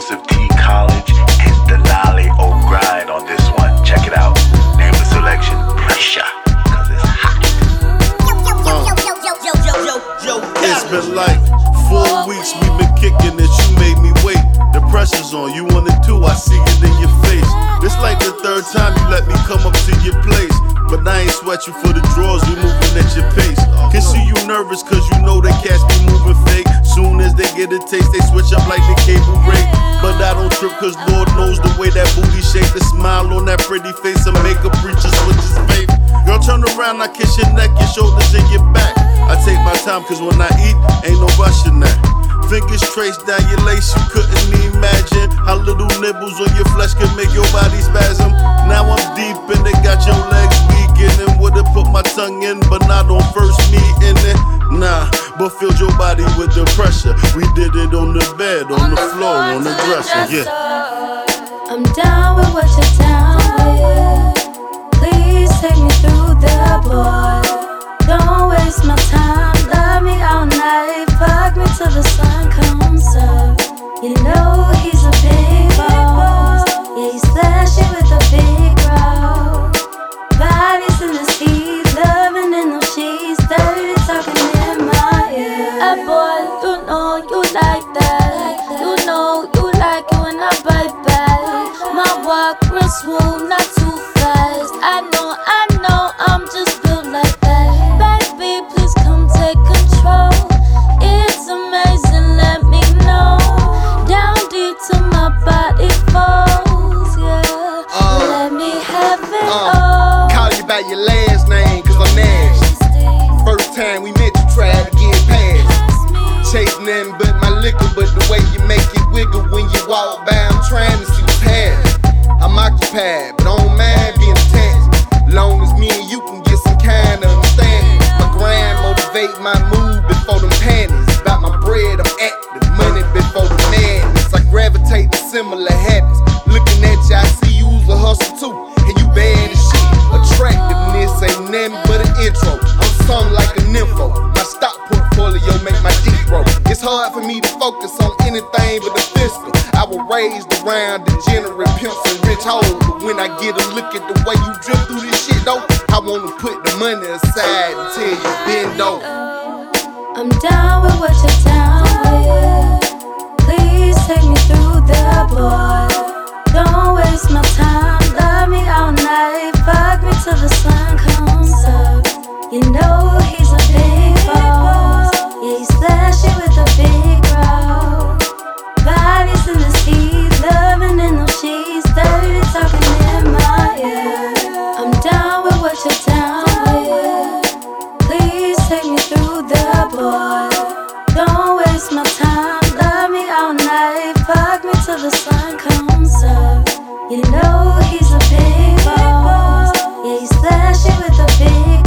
Joseph T. College and D'Nali O-Grind on this one. Check it out. Name the selection Pressure. Cause it's hot. Uh, it's been like four weeks we've been kicking it. You made me wait. The pressure's on. You wanted to, I see it in your face. It's like the third time you let me come up to your place. But I ain't sweat you for the draws, We moving at your pace. Can see you nervous cause you know they catch me moving Soon as they get a taste, they switch up like the cable rate. But I don't trip, cause Lord knows the way that booty shake. The smile on that pretty face, a makeup preacher switches faith. Girl, turn around, I kiss your neck, your shoulders, and your back. I take my time, cause when I eat, ain't no rushing that. Fingers traced down your lace, you couldn't imagine how little nibbles on your flesh could make your body spasm. Now I'm deep in it, the. We did it on the bed, on, the, floor, on the dresser. Yeah. I'm down with what you're down with. Please take me through the boy. Don't waste my time. Love me all night. Fuck me till the sun comes up. You know he's a big boss. Yeah, he's flashy with a big bra. Bodies in the seat, loving in the sheets, dirty talking in my ear. Hey boy, walk real not too fast. I know, I know, I'm just built like that. Baby, please come take control. It's amazing, let me know. Down deep till my body falls, yeah. Uh, let me have it uh, all. Call you by your last name, cause I'm Nash. First time we met, you tried to get past. Chase nothing but my liquor, but the way you make it wiggle when you walk by, I'm trying to see past. Occupied, but don't mind being attached. Long as me and you can get some kind of understanding. My grind motivate my move before them panties. About my bread, I'm active. Money before the madness. I gravitate to similar habits. Looking at you, I see you's a hustle too. And you bad as shit. Attractiveness ain't nothing but an intro. I'm something like a nympho. My stock portfolio make my deep grow. It's hard for me to focus on anything but the fiscal. Was raised around degenerate pimps and rich hoes. But when I get a look at the way you drip through this shit though, I wanna put the money aside until you bend over. I'm down with what you're down with. Please take me through the boy. Don't waste my time. Love me all night. Fuck me till the sun comes up. You know right, fuck me till the sun comes up. You know he's a big boss. Yeah, he's flashy with a big